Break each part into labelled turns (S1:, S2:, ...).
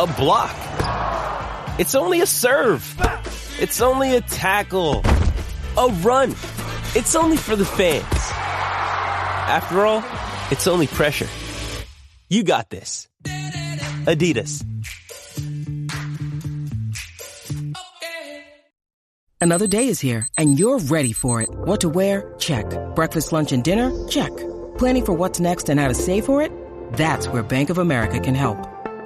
S1: A block. It's only a serve. It's only a tackle. A run. It's only for the fans. After all, it's only pressure. You got this. Adidas.
S2: Another day is here, and you're ready for it. What to wear? Check. Breakfast, lunch, and dinner? Check. Planning for what's next and how to save for it? That's where Bank of America can help.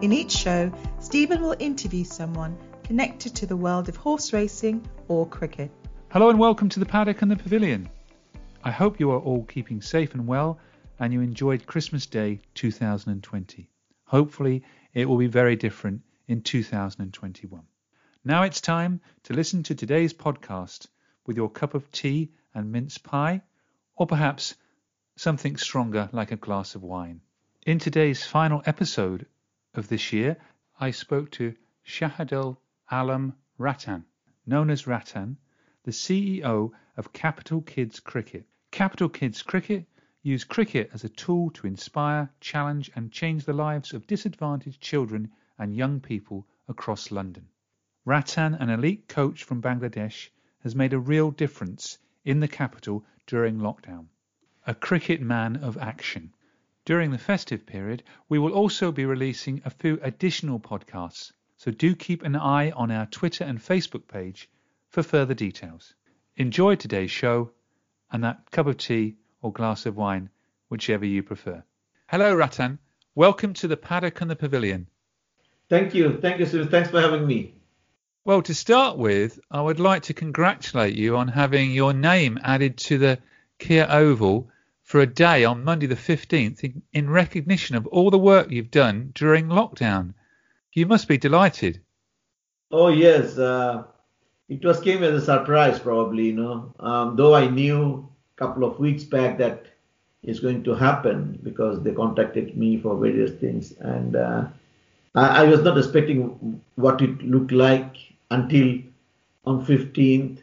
S3: In each show, Stephen will interview someone connected to the world of horse racing or cricket.
S4: Hello and welcome to the Paddock and the Pavilion. I hope you are all keeping safe and well and you enjoyed Christmas Day 2020. Hopefully, it will be very different in 2021. Now it's time to listen to today's podcast with your cup of tea and mince pie, or perhaps something stronger like a glass of wine. In today's final episode of this year, I spoke to Shahidul Alam Ratan, known as Ratan, the CEO of Capital Kids Cricket. Capital Kids Cricket use cricket as a tool to inspire, challenge, and change the lives of disadvantaged children and young people across London. Ratan, an elite coach from Bangladesh, has made a real difference in the capital during lockdown. A cricket man of action. During the festive period, we will also be releasing a few additional podcasts, so do keep an eye on our Twitter and Facebook page for further details. Enjoy today's show and that cup of tea or glass of wine, whichever you prefer. Hello, Ratan. Welcome to the Paddock and the Pavilion.
S5: Thank you. Thank you, Sue. Thanks for having me.
S4: Well, to start with, I would like to congratulate you on having your name added to the Kia Oval for a day on Monday the 15th in, in recognition of all the work you've done during lockdown. You must be delighted.
S5: Oh, yes. Uh, it was came as a surprise, probably, you know, um, though I knew a couple of weeks back that it's going to happen because they contacted me for various things. And uh, I, I, was not expecting what it looked like until on 15th.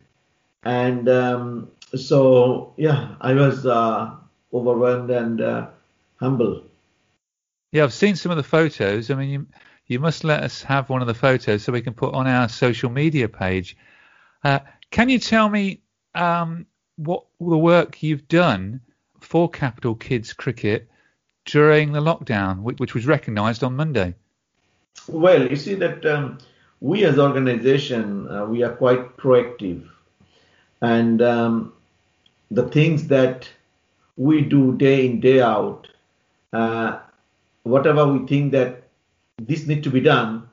S5: And um, so, yeah, I was uh, overwhelmed and uh, humble.
S4: Yeah, I've seen some of the photos. I mean, you, you must let us have one of the photos so we can put on our social media page. Uh, can you tell me um, what the work you've done for Capital Kids Cricket during the lockdown, which, which was recognised on Monday?
S5: Well, you see that um, we as organisation uh, we are quite proactive, and um, the things that we do day in day out, uh, whatever we think that this need to be done,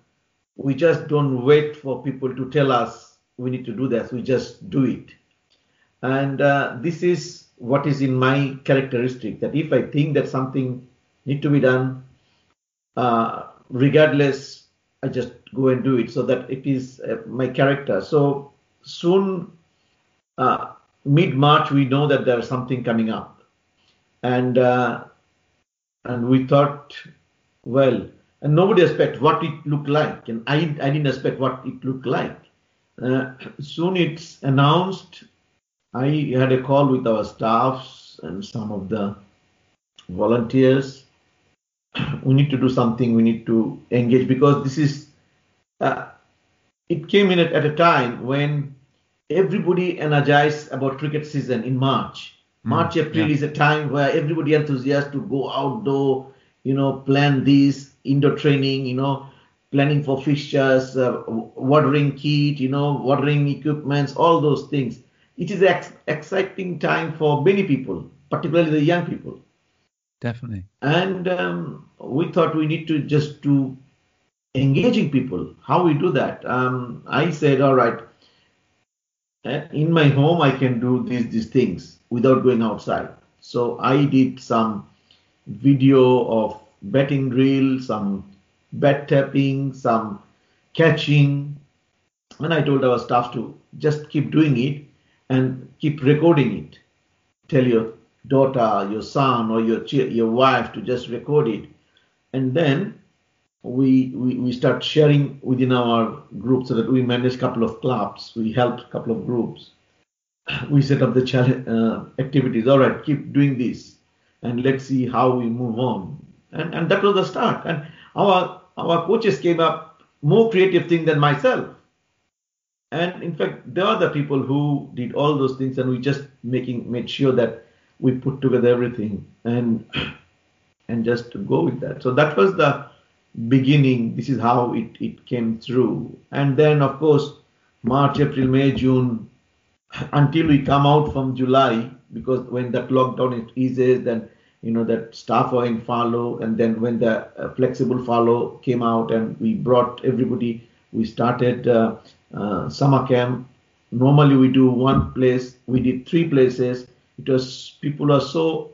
S5: we just don't wait for people to tell us we need to do this. We just do it, and uh, this is what is in my characteristic. That if I think that something need to be done, uh, regardless, I just go and do it. So that it is uh, my character. So soon, uh, mid March, we know that there is something coming up and uh, and we thought, well, and nobody expect what it looked like, and I I didn't expect what it looked like. Uh, soon it's announced. I had a call with our staffs and some of the volunteers. We need to do something. We need to engage because this is. Uh, it came in at, at a time when everybody energized about cricket season in March March, April
S4: yeah.
S5: is a time where everybody enthusiastic to go outdoor, you know, plan these indoor training, you know, planning for fixtures, uh, watering kit, you know, watering equipments, all those things. It is an ex- exciting time for many people, particularly the young people.
S4: Definitely.
S5: And um, we thought we need to just do engaging people. How we do that? Um, I said, all right, Eh? in my home I can do these these things without going outside. So I did some video of betting drill, some bet tapping, some catching, and I told our staff to just keep doing it and keep recording it. Tell your daughter, your son, or your your wife to just record it, and then we, we we start sharing within our group so that we manage a couple of clubs. We help a couple of groups. We set up the challenge uh, activities. All right, keep doing this, and let's see how we move on. And and that was the start. And our our coaches came up more creative thing than myself. And in fact, there are the people who did all those things, and we just making made sure that we put together everything and and just go with that. So that was the beginning. This is how it, it came through. And then of course March, April, May, June, until we come out from July, because when that lockdown eases, then you know that staff in furlough, and then when the uh, flexible furlough came out, and we brought everybody, we started uh, uh, summer camp. Normally we do one place, we did three places. It was people are so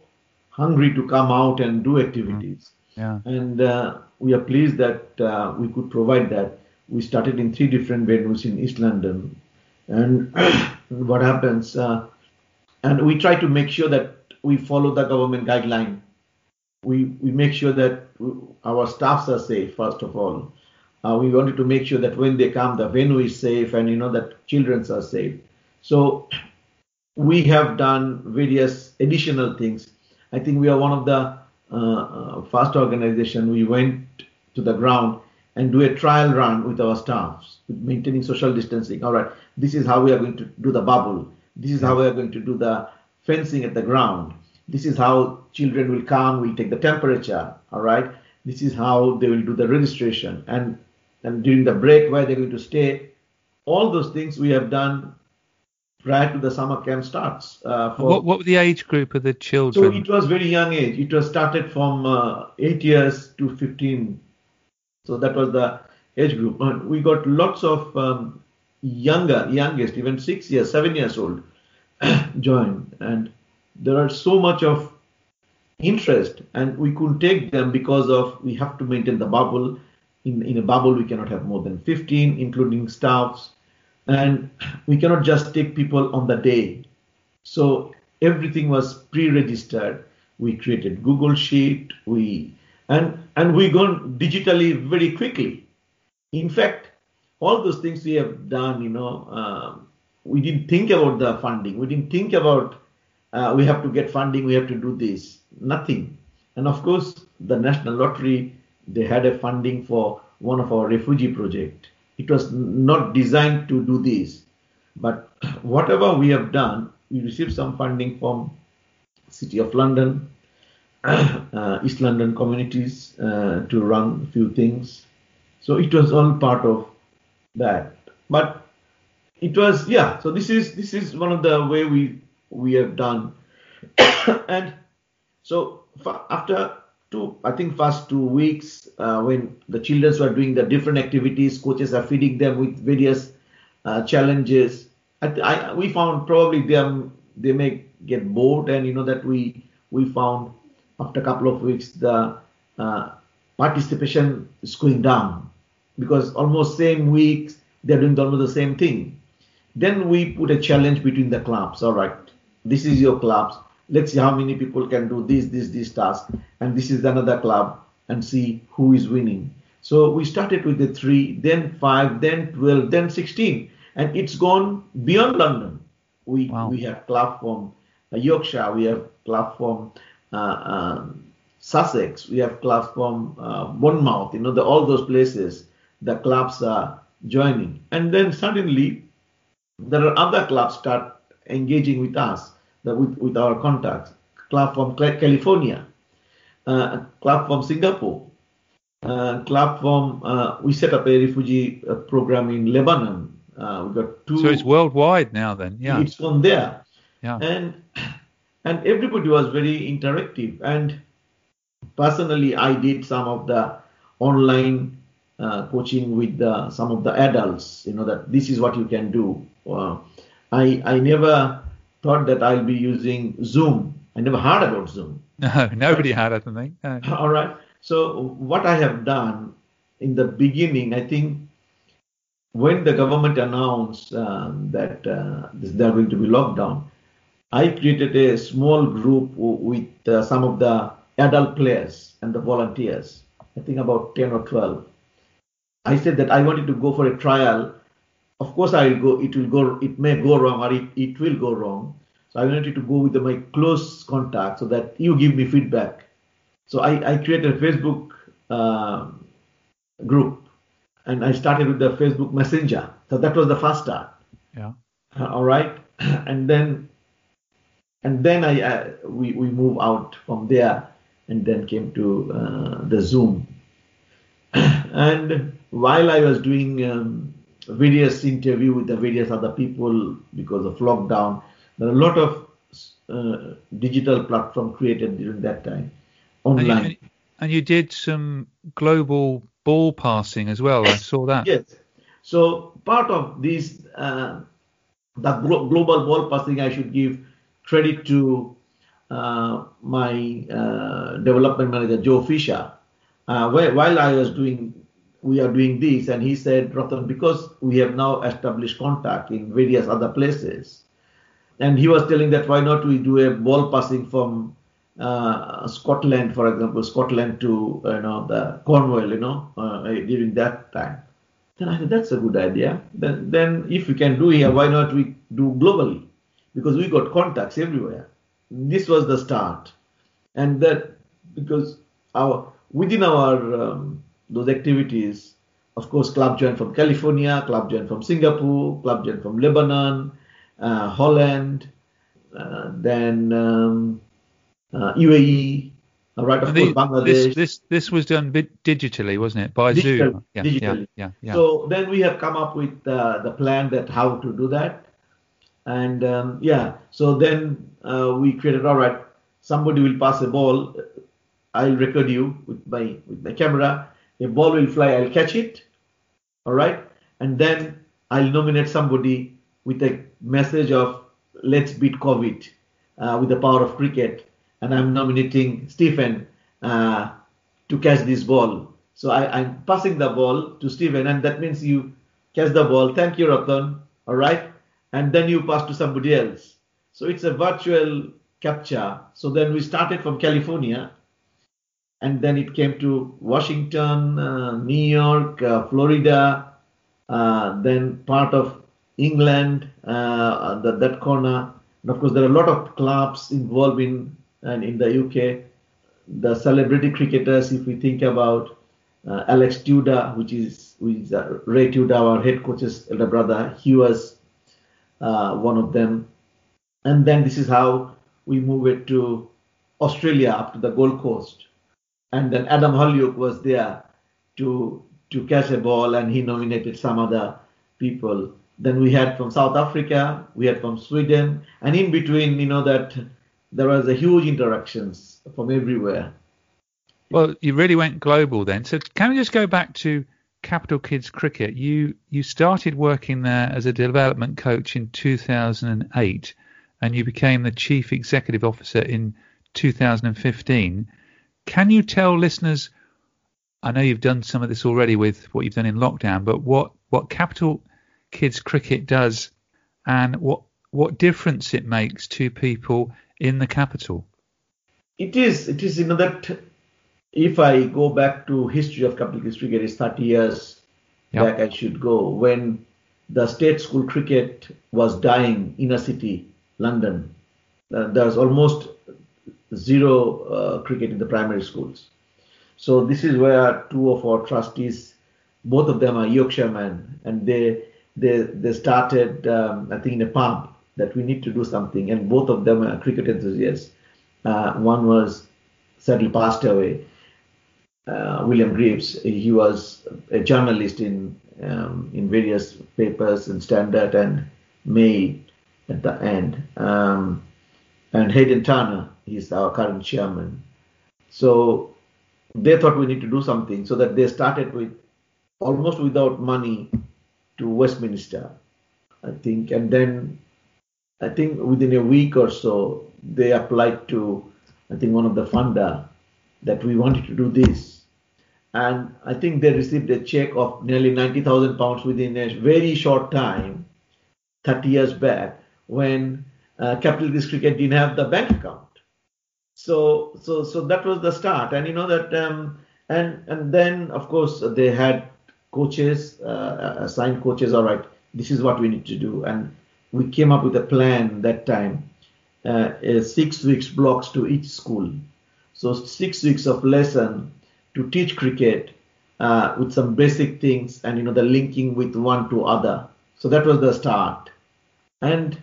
S5: hungry to come out and do activities,
S4: Yeah.
S5: and uh, we are pleased that uh, we could provide that. We started in three different venues in East London, and what happens? Uh, and we try to make sure that we follow the government guideline. We we make sure that our staffs are safe first of all. Uh, we wanted to make sure that when they come, the venue is safe, and you know that children are safe. So we have done various additional things. I think we are one of the uh, uh, first organization. We went to the ground and do a trial run with our staffs, maintaining social distancing. All right, this is how we are going to do the bubble. This is how we are going to do the fencing at the ground. This is how children will come, will take the temperature. All right, this is how they will do the registration and and during the break where they're going to stay. All those things we have done prior to the summer camp starts. Uh, for,
S4: What what were the age group of the children?
S5: so it was very young age. It was started from uh, eight years to 15. So that was the age group. And we got lots of um, younger, youngest, even six years, seven years old, joined, and there are so much of interest, and we couldn't take them because of we have to maintain the bubble. In in a bubble, we cannot have more than 15, including staffs, and we cannot just take people on the day. So everything was pre-registered. We created Google Sheet. We and and we gone digitally very quickly. In fact, all those things we have done, you know, um, we didn't think about the funding. We didn't think about uh, we have to get funding. We have to do this. Nothing. And of course, the National Lottery they had a funding for one of our refugee project. It was not designed to do this, but whatever we have done, we received some funding from City of London, uh, East London communities uh, to run a few things. So it was all part of that. But it was yeah. So this is this is one of the way we we have done, and so after two, I think first two weeks uh, when the children were doing the different activities, coaches are feeding them with various uh, challenges. I, I we found probably them they may get bored, and you know that we we found after a couple of weeks the uh, participation is going down because almost same weeks they're doing almost the same thing. Then we put a challenge between the clubs. All right, this is your clubs. Let's see how many people can do this, this, this task, and this is another club, and see who is winning. So we started with the three, then five, then twelve, then sixteen, and it's gone beyond London. We
S4: Wow.
S5: we have club from uh, Yorkshire, we have club from uh, um, Sussex, we have clubs from uh, Bournemouth. You know, the, all those places, the clubs are joining, and then suddenly there are other clubs start engaging with us. Uh, with, with our contacts. Club from California, uh, club from Singapore, uh, club from uh, we set up a refugee uh, program in Lebanon. Uh, we got two.
S4: So it's worldwide now, then. Yeah.
S5: It's from there.
S4: Yeah.
S5: And and everybody was very interactive. And personally, I did some of the online uh, coaching with the, some of the adults. You know that this is what you can do. I I never thought that I'll be using Zoom. I never heard about Zoom.
S4: No, nobody had it, I think. No.
S5: All right. So what I have done in the beginning, I think when the government announced um, that uh, there are going to be lockdown, I created a small group with uh, some of the adult players and the volunteers. I think about 10 or 12. I said that I wanted to go for a trial. Of course, I will go. It will go. It may go wrong, or it, it will go wrong. So I wanted to go with my close contact so that you give me feedback. So I, I created a Facebook uh, group and I started with the Facebook Messenger. So that was the first start.
S4: Yeah.
S5: Uh, all right. And then and then I uh, we we move out from there and then came to uh, the Zoom. and while I was doing um, various interview with the various other people because of lockdown, there are a lot of uh, digital platform created during that time online.
S4: And you, and you did some global ball passing as well. I saw that.
S5: Yes. So part of this, uh, the glo- global ball passing, I should give credit to uh, my uh, development manager Joe Fisher. Uh, while I was doing, we are doing this, and he said, Ratan, because we have now established contact in various other places, and he was telling that why not we do a ball passing from uh, Scotland, for example, Scotland to you know the Cornwall, you know, uh, during that time. Then I said that's a good idea. Then then if we can do here, why not we do globally? Because we got contacts everywhere. This was the start, and that because our within our um, those activities, of course, club joined from California, club joined from Singapore, club joined from Lebanon, uh, Holland, uh, then. Um, uh, UAE, uh, right? Of course, Bangladesh.
S4: This, this this was done digitally, wasn't it, by
S5: Digital,
S4: Zoom? Yeah,
S5: digitally.
S4: Yeah, yeah.
S5: So then we have come up with uh, the plan that how to do that, and um, yeah. So then uh, we created. All right, somebody will pass a ball. I'll record you with my with my camera. A ball will fly. I'll catch it. All right, and then I'll nominate somebody with a message of "Let's beat COVID" uh, with the power of cricket and I'm nominating Stephen uh, to catch this ball. So I, am passing the ball to Stephen, and that means you catch the ball. Thank you, Ratan. All right, and then you pass to somebody else. So it's a virtual capture. So then we started from California, and then it came to Washington, uh, New York, uh, Florida, uh, then part of England, uh, that, that corner. And of course, there are a lot of clubs involved in and in the UK, the celebrity cricketers, if we think about uh, Alex Tudor, which is, which is uh, Ray Tudor, our head coach's elder brother, he was uh, one of them. And then this is how we move it to Australia up to the Gold Coast. And then Adam Hollioake was there to to catch a ball, and he nominated some other people. Then we had from South Africa, we had from Sweden, and in between, you know that there was a huge interactions from everywhere.
S4: Well, you really went global then. So can we just go back to Capital Kids Cricket? You you started working there as a development coach in 2008, and you became the chief executive officer in 2015. Can you tell listeners? I know you've done some of this already with what you've done in lockdown, but what what Capital Kids Cricket does, and what what difference it makes to people in the capital?
S5: It is. It is. You know that if I go back to history of Capital Kids cricket, it's 30 years yep. back. I should go when the state school cricket was dying in a city, London. Uh, there was almost zero uh, cricket in the primary schools. So this is where two of our trustees, both of them are Yorkshiremen, and they they they started um, I think in a pub that we need to do something, and both of them are cricket enthusiasts. Uh, one was sadly passed away, uh, William Greaves. He was a journalist in um, in various papers and Standard and Mail at the end. Um, and Hayden Turner, he's our current chairman. So they thought we need to do something, so that they started with almost without money to Westminster, I think, and then I think within a week or so they applied to I think one of the funder that we wanted to do this, and I think they received a check of nearly ninety thousand pounds within a very short time, thirty years back, when uh, Capital Kids Cricket didn't have the bank account. So so so that was the start, and you know that um, and and then of course they had coaches, uh, assigned coaches. All right, this is what we need to do, and we came up with a plan that time, uh, six weeks blocks to each school. So six weeks of lesson to teach cricket uh, with some basic things, and you know the linking with one to other. So that was the start, and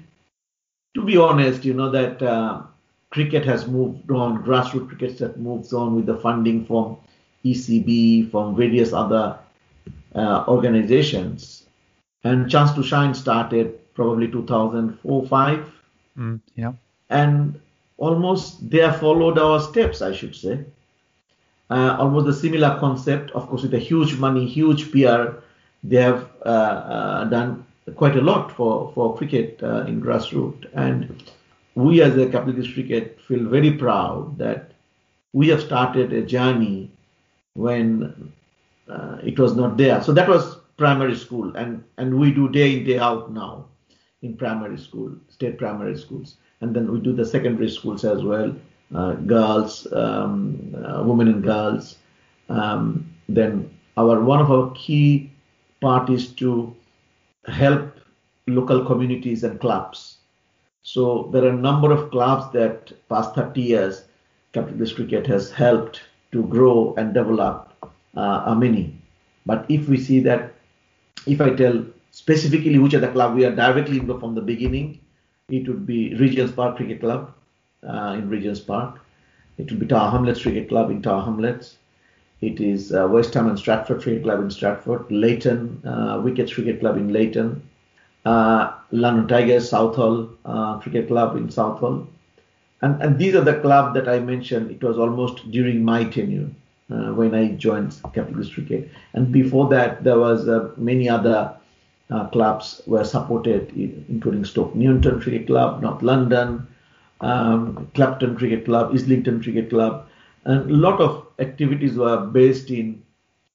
S5: to be honest, you know that uh, cricket has moved on, grassroots cricket has moved on with the funding from ECB, from various other uh, organizations. And Chance to Shine started probably 2004 5.
S4: Mm, yeah.
S5: And almost they have followed our steps, I should say. Uh, almost a similar concept, of course, with a huge money, huge PR. They have uh, uh, done quite a lot for, for cricket uh, in grassroots. And we as a Capital Kids Cricket feel very proud that we have started a journey when uh, it was not there. So that was primary school, and and we do day in day out now in primary school, state primary schools, and then we do the secondary schools as well, uh, girls, um, uh, women and girls. Um, then our one of our key part is to help local communities and clubs. So there are a number of clubs that past 30 years, Capital Kids Cricket has helped to grow and develop uh, a mini. But if we see that, if I tell specifically which are the club we are directly involved from the beginning, it would be Regents Park Cricket Club uh, in Regents Park. It would be Tower Hamlets Cricket Club in Tower Hamlets. It is uh, West Ham and Stratford Cricket Club in Stratford. Leyton uh, Wickets Cricket Club in Leyton. Uh, London Tigers Southall uh, Cricket Club in Southall. And, and these are the clubs that I mentioned. It was almost during my tenure uh, when I joined Capital Cricket. And before that, there was uh, many other uh, clubs were supported, including Stoke Newington Cricket Club, North London, um, Clapton Cricket Club, Islington Cricket Club, and a lot of activities were based in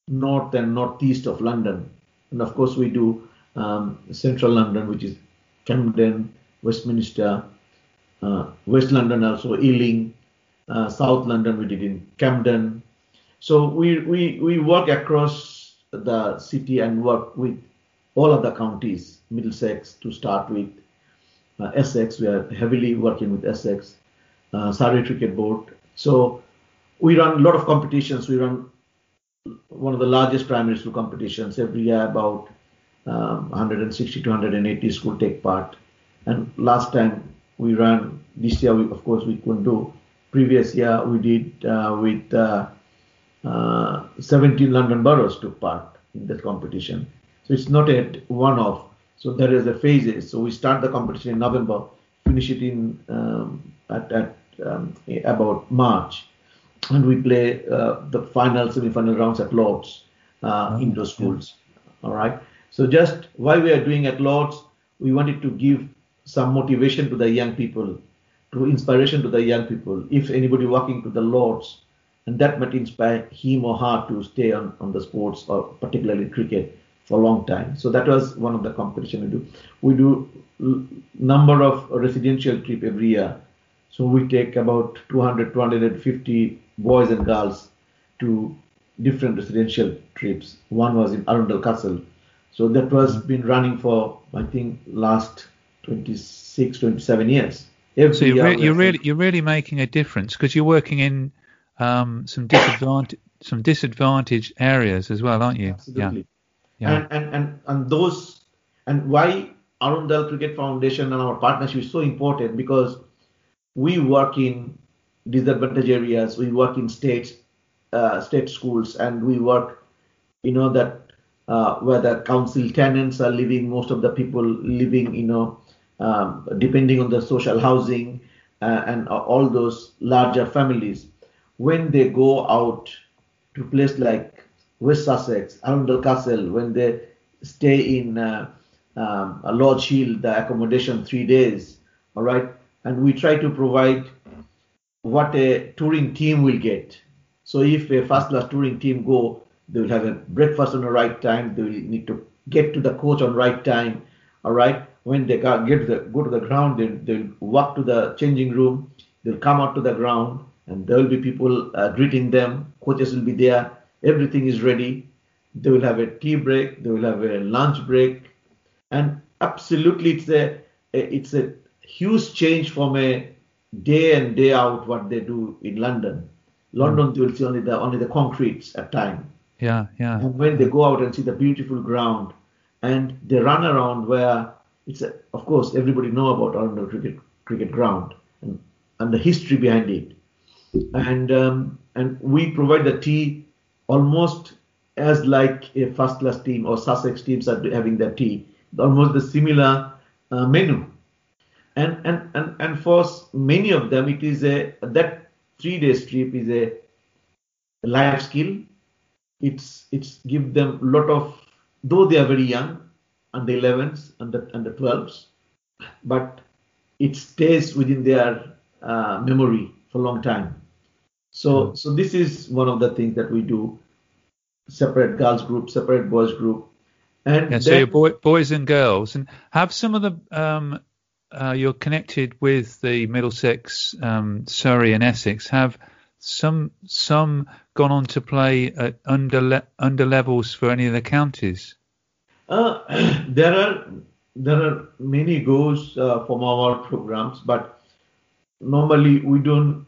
S5: north and northeast of London. And of course, we do um, central London, which is Camden, Westminster, uh, West London also, Ealing, uh, South London we did in Camden, so we, we, we work across the city and work with all of the counties, Middlesex to start with, uh, Essex, we are heavily working with Essex, uh, Surrey Cricket Board. So we run a lot of competitions. We run one of the largest primary school competitions every year, about um, 160 to 180 school take part. And last time we ran, this year, we, of course, we couldn't do. Previous year we did uh, with uh, uh, 17 London boroughs took part in that competition. So it's not a one-off. So there is a phases. So we start the competition in November, finish it in um, at, at um, about March, and we play uh, the final semi-final rounds at Lords uh, oh, indoor schools. Yeah. All right. So just why we are doing at Lords, we wanted to give some motivation to the young people, to inspiration to the young people. If anybody walking to the Lords and that might inspire him or her to stay on, on the sports or particularly cricket for a long time. So that was one of the competition we do. We do number of residential trip every year. So we take about 200, 250 boys and girls to different residential trips. One was in Arundel Castle. So that was mm-hmm. been running for I think last 26, 27 years.
S4: Every so you're, re- you're really you're really making a difference because you're working in um, some disadvantage some disadvantaged areas as well, aren't you?
S5: Absolutely. Yeah. yeah. And, and and and those and why Arundel Cricket Foundation and our partnership is so important because we work in disadvantaged areas, we work in states, uh, state schools, and we work, you know, that uh, where the council tenants are living, most of the people living, you know, um, depending on the social housing uh, and all those larger families, when they go out to place like West Sussex, Arundel Castle, when they stay in uh, um, a Lodge Hill, the accommodation three days, all right, and we try to provide what a touring team will get. So if a first class touring team go, they will have a breakfast on the right time. They will need to get to the coach on right time. All right. When they get to the, go to the ground, they, they'll walk to the changing room. They'll come out to the ground, and there will be people uh, greeting them. Coaches will be there. Everything is ready. They will have a tea break. They will have a lunch break, and absolutely, it's a it's a huge change from a day and day out what they do in London. London, mm. you will see only the only the concretes at time.
S4: Yeah, yeah.
S5: And when they go out and see the beautiful ground, and they run around where it's a, of course everybody know about Arundel cricket cricket ground and, and the history behind it, and um, and we provide the tea almost as like a first class team or Sussex teams are having their tea, almost the similar uh, menu and and and and for many of them it is a that three days trip is a life skill. It's it's give them a lot of though they are very young under 11s under under 12s but it stays within their uh, memory for a long time. So hmm. so this is one of the things that we do. Separate girls group separate boys group.
S4: And yeah, so your boy, boys and girls and have some of the um, uh, you're connected with the Middlesex, um, Surrey, and Essex. Have some some gone on to play at under le- under levels for any of the counties?
S5: Uh, there are there are many goes uh, from our programs, but normally we don't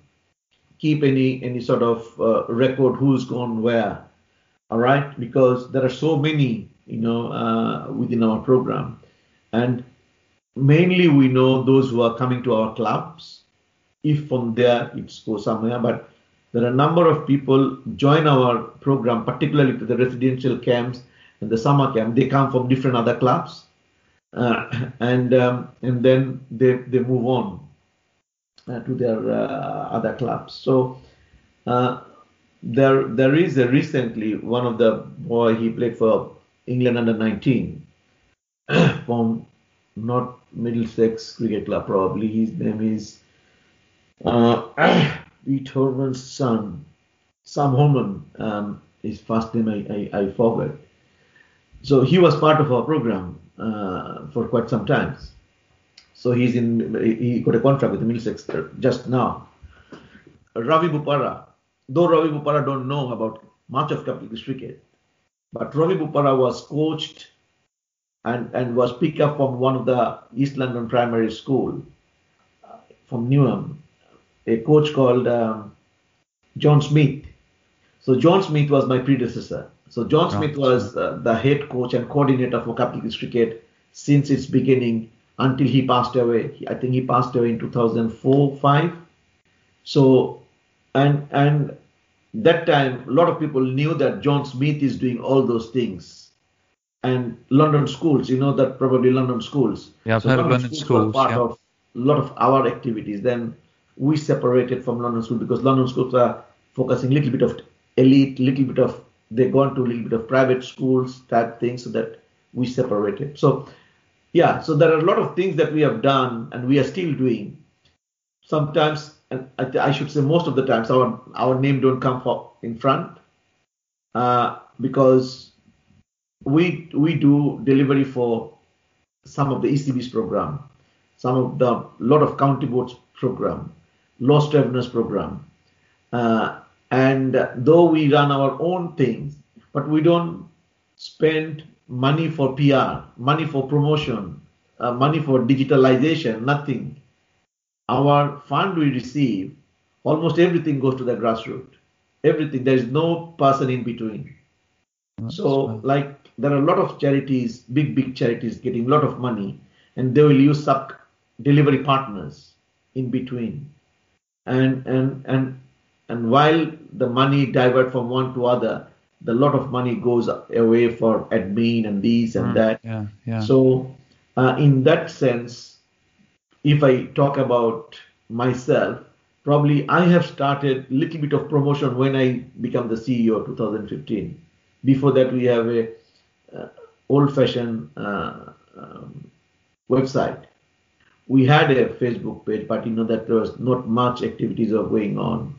S5: keep any any sort of uh, record who's gone where. All right, because there are so many, you know, uh, within our program, and mainly we know those who are coming to our clubs. If from there it's go somewhere, but there are a number of people join our program, particularly to the residential camps and the summer camp. They come from different other clubs, uh, and um, and then they they move on uh, to their uh, other clubs. So uh, there there is a recently one of the boy he played for England under 19 from not Middlesex Cricket Club, probably. His name is uh, Pete Horman's son, Sam Horman. Um, his first name I, I, I, forgot. So he was part of our program uh, for quite some time. So he's in. He got a contract with the Middlesex just now. Ravi Bopara, though Ravi Bopara don't know about much of Capital cricket, but Ravi Bopara was coached and, and was picked up from one of the East London primary school uh, from Newham, a coach called um, John Smith. So John Smith was my predecessor. So John Smith was uh, the head coach and coordinator for Capital Cricket since its beginning until he passed away. I think he passed away in 2004, five. So and and that time a lot of people knew that John Smith is doing all those things and London schools. You know that probably London schools.
S4: Yeah, so London London schools. schools
S5: part
S4: yeah.
S5: of a lot of our activities. Then we separated from London schools because London schools are focusing a little bit of elite, little bit of they gone to a little bit of private schools type things, so that we separated. So yeah, so there are a lot of things that we have done and we are still doing. Sometimes, and I, I should say most of the times, our our name don't come for, in front uh, because we we do delivery for some of the ECB's program, some of the lot of county boards program, lost revenues program, uh, and though we run our own things, but we don't spend money for PR, money for promotion, uh, money for digitalization, nothing. Our fund we receive, almost everything goes to the grassroots. Everything. There is no person in between. That's so, like there are a lot of charities, big, big charities getting a lot of money. and they will use sub delivery partners in between. And and and and while the money divert from one to other, the lot of money goes away for admin and these and
S4: Mm,
S5: that.
S4: yeah, yeah.
S5: So uh, in that sense, if I talk about myself, probably I have started little bit of promotion when I become the CEO 2015. Before that, we have a old-fashioned uh, um, website. We had a Facebook page, but you know that there was not much activities are going on.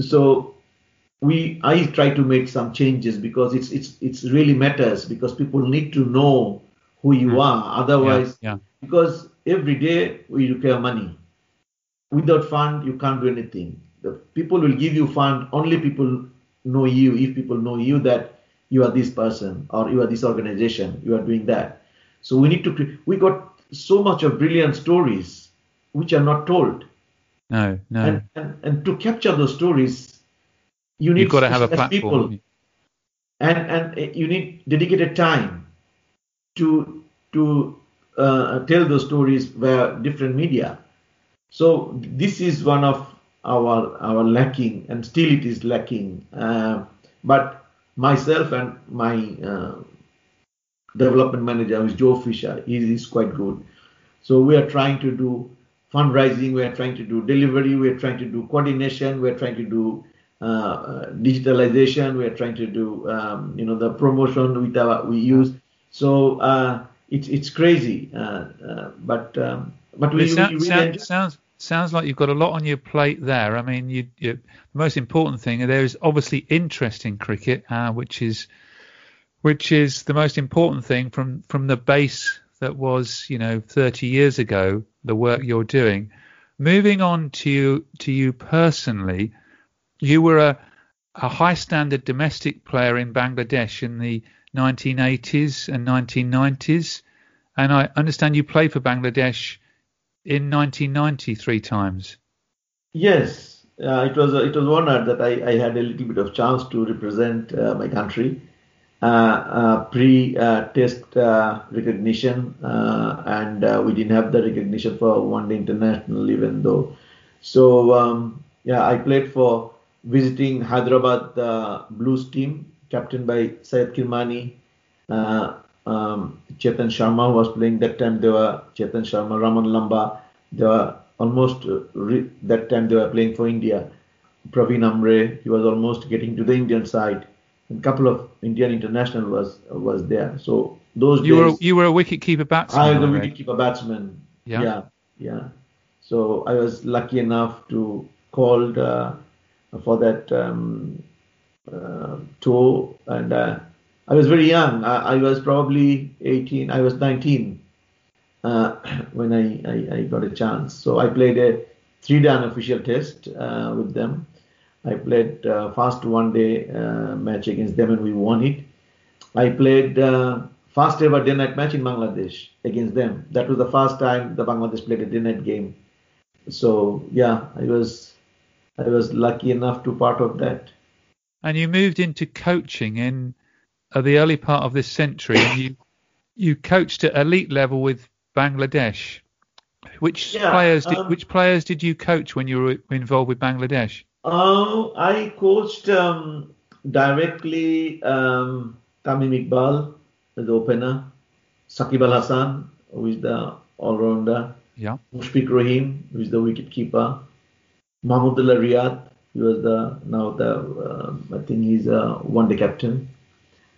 S5: So we I try to make some changes because it's it's it's really matters because people need to know who you
S4: Mm.
S5: are. Otherwise,
S4: yeah.
S5: because every day we require money. Without fund, you can't do anything. The people will give you fund. Only people know you. If people know you that you are this person or you are this organization, you are doing that. So we need to. We got so much of brilliant stories which are not told,
S4: No, no.
S5: and, and and to capture those stories, you need
S4: You've got to have a platform.
S5: people and and uh, you need dedicated time to to uh, tell those stories via different media. So this is one of our our lacking, and still it is lacking. Uh, but myself and my uh, development manager, who is Joe Fisher, he is quite good. So we are trying to do fundraising, we are trying to do delivery, we are trying to do coordination, we are trying to do uh, uh, digitalization, we are trying to do um, you know the promotion with our we use. So uh, it's it's crazy, uh, uh, but um, but we,
S4: It sound-
S5: we really
S4: sound- sounds sounds like you've got a lot on your plate there. I mean, you, you the most important thing there is obviously interest in cricket, uh, which is which is the most important thing from from the base that was you know 30 years ago. The work you're doing. Moving on to you, to you personally, you were a a high standard domestic player in Bangladesh in the 1980s and 1990s, and I understand you played for Bangladesh in 1990 three times.
S5: Yes, uh, it was it was honored that I, I had a little bit of chance to represent uh, my country uh, uh, pre-test uh, recognition, uh, and uh, we didn't have the recognition for one day international, even though. So um, yeah, I played for visiting Hyderabad uh, Blues team, captained by Syed Kirmani. Uh, um, Chetan Sharma was playing that time. They were Chetan Sharma, Raman Lamba. They were almost uh, re- that time they were playing for India. Praveen Amre, he was almost getting to the Indian side. And couple of Indian international was was there. So those
S4: You were you were a wicket keeper batsman.
S5: I was a wicketkeeper batsman.
S4: Yeah.
S5: yeah, yeah. So I was lucky enough to called uh, for that um, uh, tour, and uh, I was very young. I, I was probably 18. I was 19 uh, when I, I, I got a chance. So I played a three-day unofficial test uh, with them. I played uh, first one-day uh, match against them, and we won it. I played uh, first ever day night match in Bangladesh against them. That was the first time the Bangladesh played a day night game. So yeah, I was I was lucky enough to part of that.
S4: and you moved into coaching in uh, the early part of this century, and you you coached at elite level with Bangladesh. Which
S5: Yeah,
S4: players did,
S5: um,
S4: which players did you coach when you were involved with Bangladesh?
S5: Uh, I coached um, directly um, Tamim Iqbal, the opener, Sakib Al Hassan, who is the all-rounder,
S4: Yeah.
S5: Mushfiq Rahim, who is the wicket-keeper, Mahmudullah Riyad, he was the now the um I think he's a one-day captain.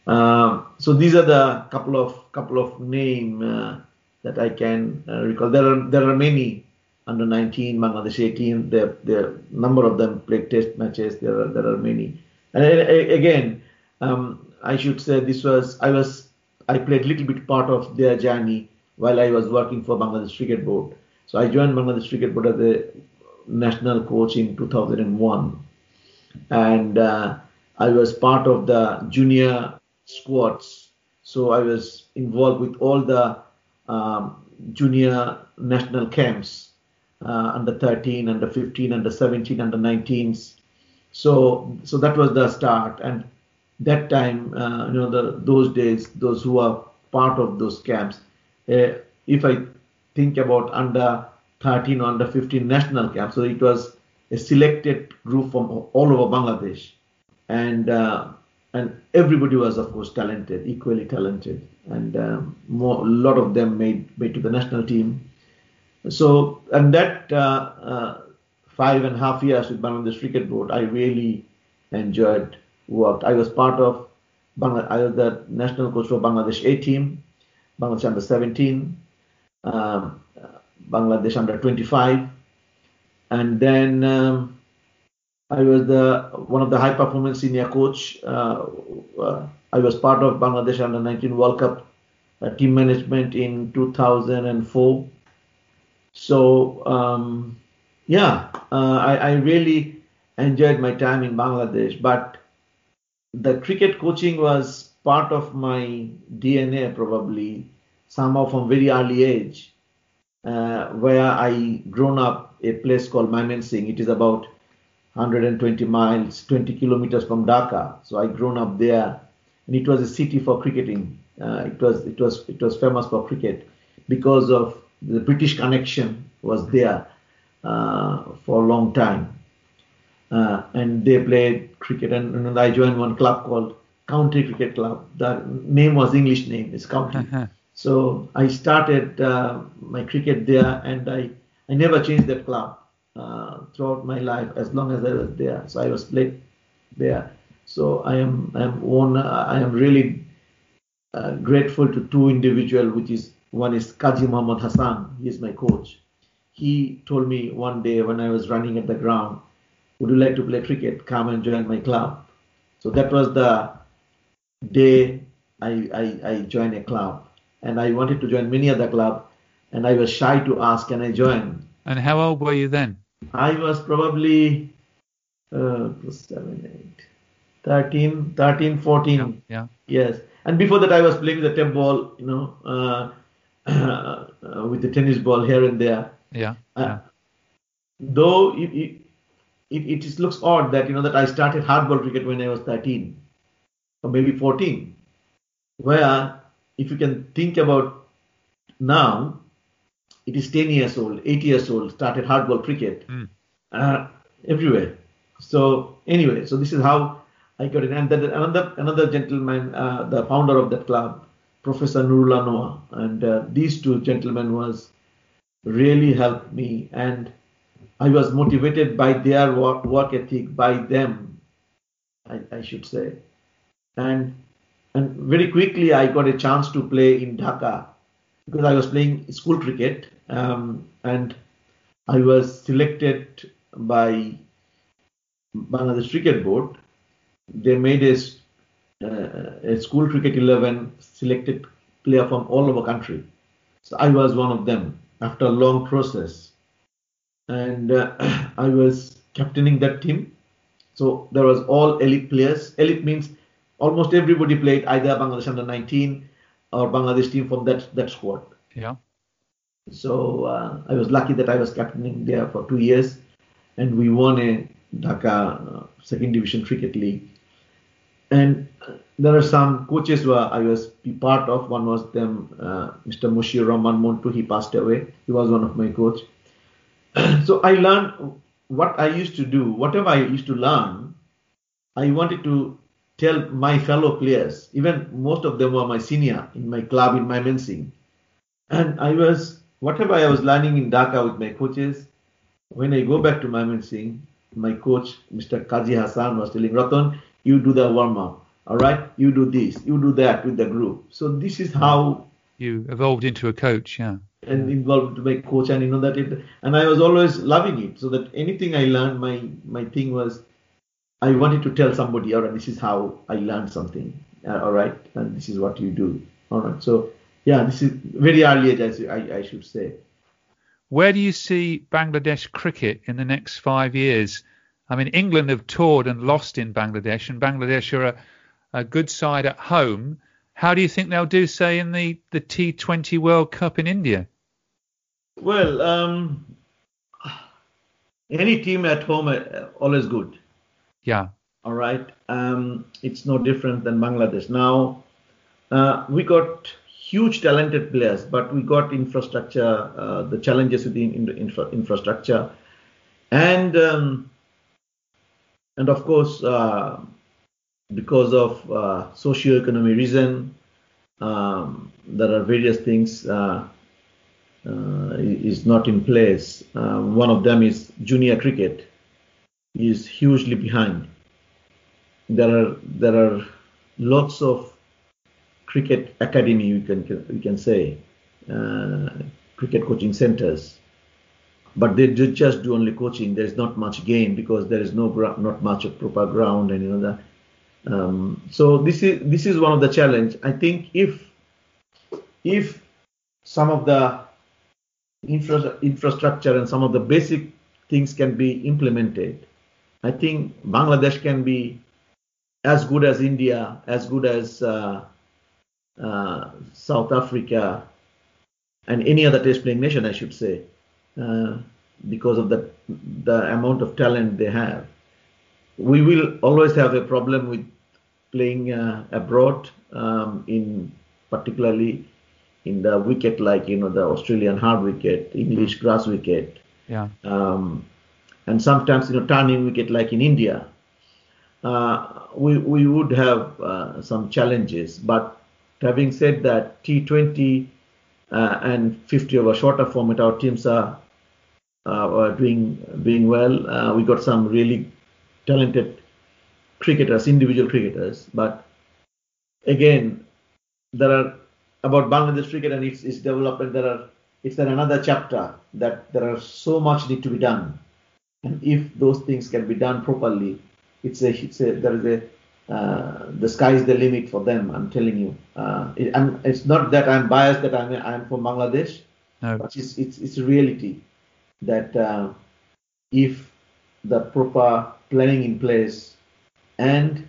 S5: Um, so these are the couple of couple of name uh, that I can uh, recall. There are there are many under 19, Bangladesh 18. The the number of them played test matches. There are there are many. And again, um, I should say this was I was I played little bit part of their journey while I was working for Bangladesh Cricket Board. So I joined Bangladesh Cricket Board as a national coach in 2001, and uh, I was part of the junior squads. So I was involved with all the um, junior national camps, uh, under 13, under 15, under 17, under 19s. So so that was the start, and that time, uh, you know, the those days, those who are part of those camps, uh, if I think about under 13 or under 15 national camps, So it was a selected group from all over Bangladesh, and uh, and everybody was of course talented, equally talented, and um, more, a lot of them made made to the national team. So and that uh, uh, five and a half years with Bangladesh Cricket Board, I really enjoyed worked. I was part of Bangladesh, I was the national coach for Bangladesh A team, Bangladesh under 17, um, Bangladesh under 25, and then um, I was the one of the high performance senior coach. Uh, uh, I was part of Bangladesh under 19 World Cup uh, team management in 2004. So um, yeah, uh, I, I really enjoyed my time in Bangladesh, but the cricket coaching was part of my DNA probably somehow from very early age, uh, where I grown up a place called Mymensingh. It is about 120 miles, 20 kilometers from Dhaka. So I grown up there, and it was a city for cricketing. Uh, it was it was it was famous for cricket because of the British connection was there uh, for a long time. Uh, and they played cricket. And, and, I joined one club called County Cricket Club. The name was English name, it's County. so I started uh, my cricket there, and I I never changed that club uh, throughout my life as long as I was there. So I was played there. So I am I am one I am really uh, grateful to two individuals, which is one is Kazi Muhammad Hassan. He is my coach. He told me one day when I was running at the ground would you like to play cricket? Come and join my club. So that was the day I, I, I joined a club. And I wanted to join many other club, And I was shy to ask, can I join?
S4: And how old were you then?
S5: I was probably uh, 7, 8, 13, 13, 14.
S4: Yeah.
S5: Yes. And before that, I was playing the tape ball, you know, uh, uh, with the tennis ball here and there.
S4: Yeah.
S5: Uh,
S4: yeah.
S5: Though it, it, it, looks odd that you know that I started hardball cricket when I was 13 or maybe 14. Where if you can think about now, it is 10 years old, 8 years old, started hardball cricket
S4: Mm.
S5: uh, everywhere. So anyway, so this is how I got it. And then another another gentleman, uh, the founder of that club, Professor Nurullah Noah, and uh, these two gentlemen was really helped me and I was motivated by their work, work ethic, by them, I, I should say. And and very quickly I got a chance to play in Dhaka because I was playing school cricket um, and I was selected by Bangladesh Cricket Board. They made a, uh, a school cricket 11 selected player from all over country. So I was one of them after a long process and uh, I was captaining that team. So there was all elite players. Elite means almost everybody played either Bangladesh under 19 or Bangladesh team from that that squad.
S4: Yeah.
S5: So uh, I was lucky that I was captaining there for two years, and we won a Dhaka uh, second division cricket league. And there are some coaches who I was part of. One was them, uh, Mr. Mushir Rahman Montu. He passed away. He was one of my coach so I learned what I used to do, whatever I used to learn, I wanted to tell my fellow players, even most of them were my senior in my club in my Mymensingh. And I was, whatever I was learning in Dhaka with my coaches, when I go back to my Mymensingh, my coach, Mr. Kazi Hassan, was telling Ratan, you do the warm up. All right, you do this, you do that with the group. So this is how
S4: you evolved into a coach. Yeah
S5: and involved my coach and you know that it and I was always loving it so that anything I learned my my thing was I wanted to tell somebody all right this is how I learned something uh, all right and this is what you do all right so yeah this is very early age I, I, I should say
S4: where do you see Bangladesh cricket in the next five years I mean England have toured and lost in Bangladesh and Bangladesh are a, a good side at home how do you think they'll do, say, in the, the T20 World Cup in India?
S5: Well, um, any team at home uh, always good.
S4: Yeah.
S5: All right. Um, it's no different than Bangladesh. Now, uh, we got huge talented players, but we got infrastructure, uh, the challenges with the infra- infrastructure, and um, and of course uh, because of uh, socio-economic reason, um, there are various things uh, uh, is not in place. Uh, one of them is junior cricket is hugely behind. There are there are lots of cricket academy, we can we can say, uh, cricket coaching centers, but they do just do only coaching. There is not much game because there is no not much of proper ground and you know that. Um, so this is this is one of the challenge. I think if if some of the infra- infrastructure and some of the basic things can be implemented, I think Bangladesh can be as good as India, as good as uh, uh, South Africa, and any other test playing nation, I should say, uh, because of the the amount of talent they have. We will always have a problem with playing uh, abroad, um, in particularly in the wicket like you know the Australian hard wicket, English grass wicket.
S4: Yeah.
S5: Um, and sometimes you know turning wicket like in India. Uh, we we would have uh, some challenges, but having said that, T20 uh, and 50 over shorter format, our teams are, uh, are doing doing well. Uh, we got some really talented cricketers, individual cricketers, but again, there are about Bangladesh cricket and its, its development. There are it's another chapter that there are so much need to be done and if those things can be done properly, it's a, it's a there is a uh, the sky is the limit for them. I'm telling you. Uh, it, and it's not that I'm biased that I'm I'm from Bangladesh,
S4: no.
S5: but it's it's it's a reality that uh, if the proper planning in place and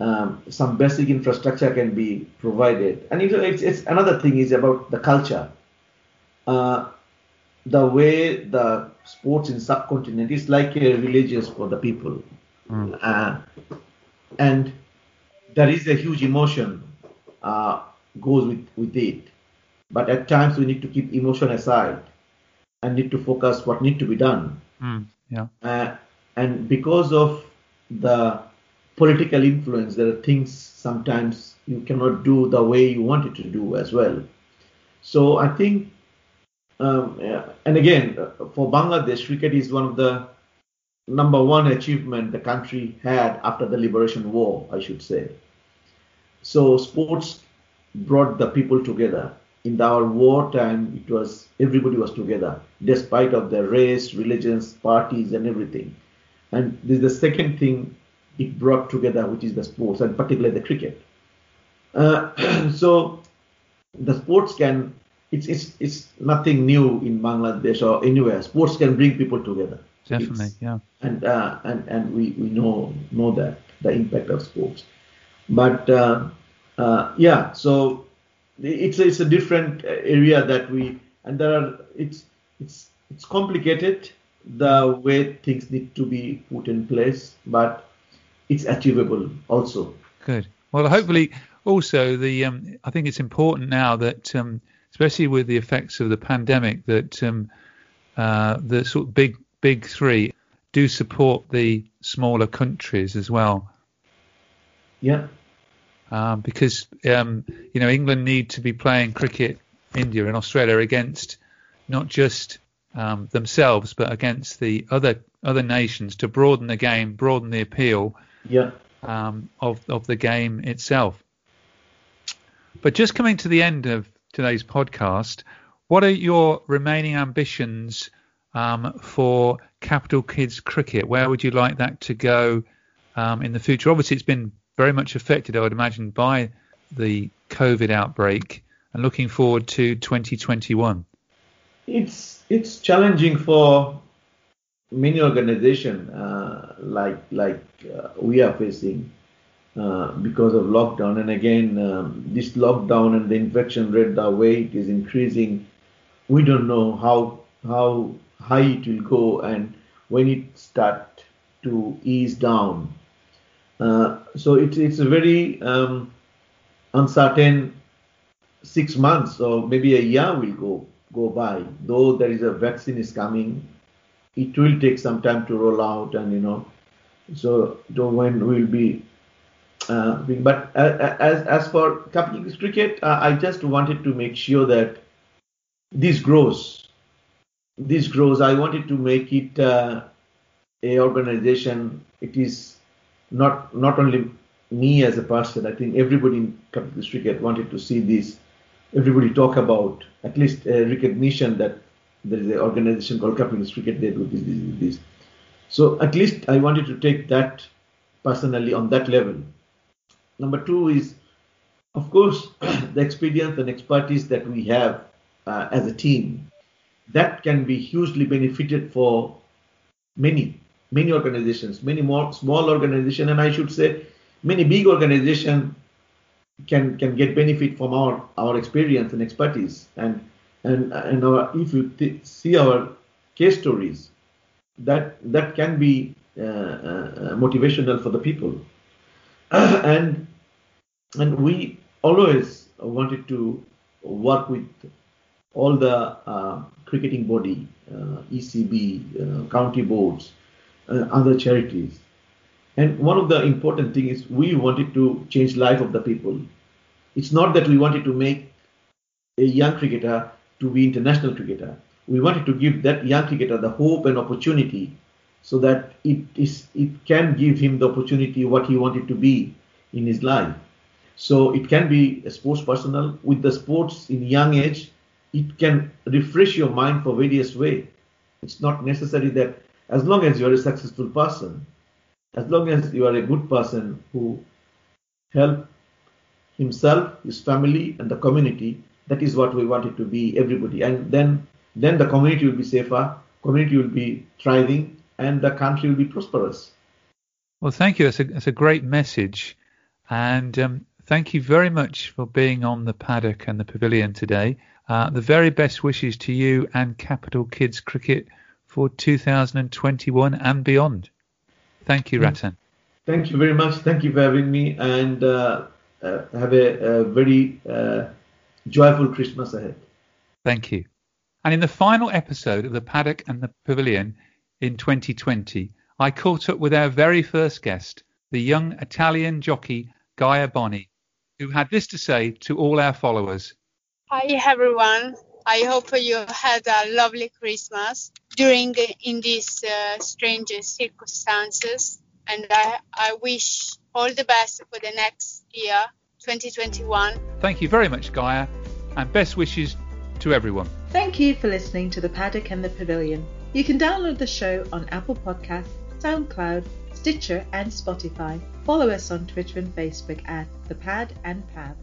S5: um, some basic infrastructure can be provided, and it, it's, it's another thing is about the culture. Uh, the way the sports in subcontinent is like a religious for the people,
S4: Mm.
S5: uh, and there is a huge emotion uh, goes with with it. But at times we need to keep emotion aside and need to focus what need to be done.
S4: Mm. Yeah.
S5: Uh, and because of the political influence, there are things sometimes you cannot do the way you want it to do as well. So I think um, yeah, and again, for Bangladesh, cricket is one of the number one achievement the country had after the liberation war, I should say. So sports brought the people together. In our war time, it was everybody was together, despite of the race, religions, parties, and everything. And this is the second thing it brought together, which is the sports, and particularly the cricket. Uh, so the sports can it's it's it's nothing new in Bangladesh or anywhere. Sports can bring people together.
S4: Definitely.
S5: It's-
S4: Yeah.
S5: and uh, and and we, we know know that the impact of sports. But uh, uh, yeah, so it's a, it's a different area that we and there are it's it's it's complicated the way things need to be put in place, but it's achievable also.
S4: Good. Well, hopefully, also the um, I think it's important now that, um, especially with the effects of the pandemic, that um, uh, the sort of big big three do support the smaller countries as well,
S5: Yeah,
S4: um, because um, you know England need to be playing cricket, India and Australia against not just um, themselves but against the other other nations to broaden the game, broaden the appeal
S5: yeah.
S4: um, of of the game itself. But just coming to the end of today's podcast, what are your remaining ambitions um, for Capital Kids Cricket? Where would you like that to go um, in the future? Obviously, it's been very much affected, I would imagine, by the COVID outbreak, and looking forward to 2021.
S5: it's it's challenging for many organizations uh, like like uh, we are facing uh, because of lockdown and again um, this lockdown and the infection rate the way it is increasing we don't know how how high it will go and when it start to ease down uh, so it's it's a very um, uncertain six months or maybe a year will go go by. Though there is a vaccine is coming, it will take some time to roll out, and you know, so when we'll be. Uh, but as as for Capital Cricket, uh, I just wanted to make sure that this grows. This grows. I wanted to make it uh, a organization. It is not not only me as a person. I think everybody in Capital Cricket wanted to see this. Everybody talk about at least a recognition that there is an organization called Capital Cricket. They do this, this, this. So at least I wanted to take that personally on that level. Number two is, of course, the experience and expertise that we have uh, as a team. That can be hugely benefited for many, many organizations, many more small organizations, and I should say many big organizations can can get benefit from our our experience and expertise and and and our, if you th- see our case stories that that can be uh, uh, motivational for the people and and we always wanted to work with all the uh, cricketing body uh, ECB uh, county boards uh, other charities and one of the important things is we wanted to change life of the people. It's not that we wanted to make a young cricketer to be international cricketer. We wanted to give that young cricketer the hope and opportunity so that it is it can give him the opportunity what he wanted to be in his life. So it can be a sports personal with the sports in young age. It can refresh your mind for various way. It's not necessary that as long as you're a successful person, as long as you are a good person who help himself, his family, and the community, that is what we want it to be, everybody. And then, then the community will be safer, community will be thriving, and the country will be prosperous.
S4: Well, thank you. It's a, it's a great message. And um, thank you very much for being on the paddock and the pavilion today. Uh, the very best wishes to you and Capital Kids Cricket for 2021 and beyond. Thank you, Ratan.
S5: Thank you very much. Thank you for having me, and uh, uh, have a, a very uh, joyful Christmas ahead.
S4: Thank you. And in the final episode of the Paddock and the Pavilion in 2020, I caught up with our very first guest, the young Italian jockey Gaia Boni, who had this to say to all our followers.
S6: Hi everyone. I hope you had a lovely Christmas during in these uh, strange circumstances, and I, I wish all the best for the next year, 2021.
S4: Thank you very much, Gaia, and best wishes to everyone.
S3: Thank you for listening to The Paddock and the Pavilion. You can download the show on Apple Podcasts, SoundCloud, Stitcher, and Spotify. Follow us on Twitter and Facebook at The Pad and Pav.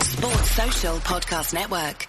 S7: Sports Social Podcast Network.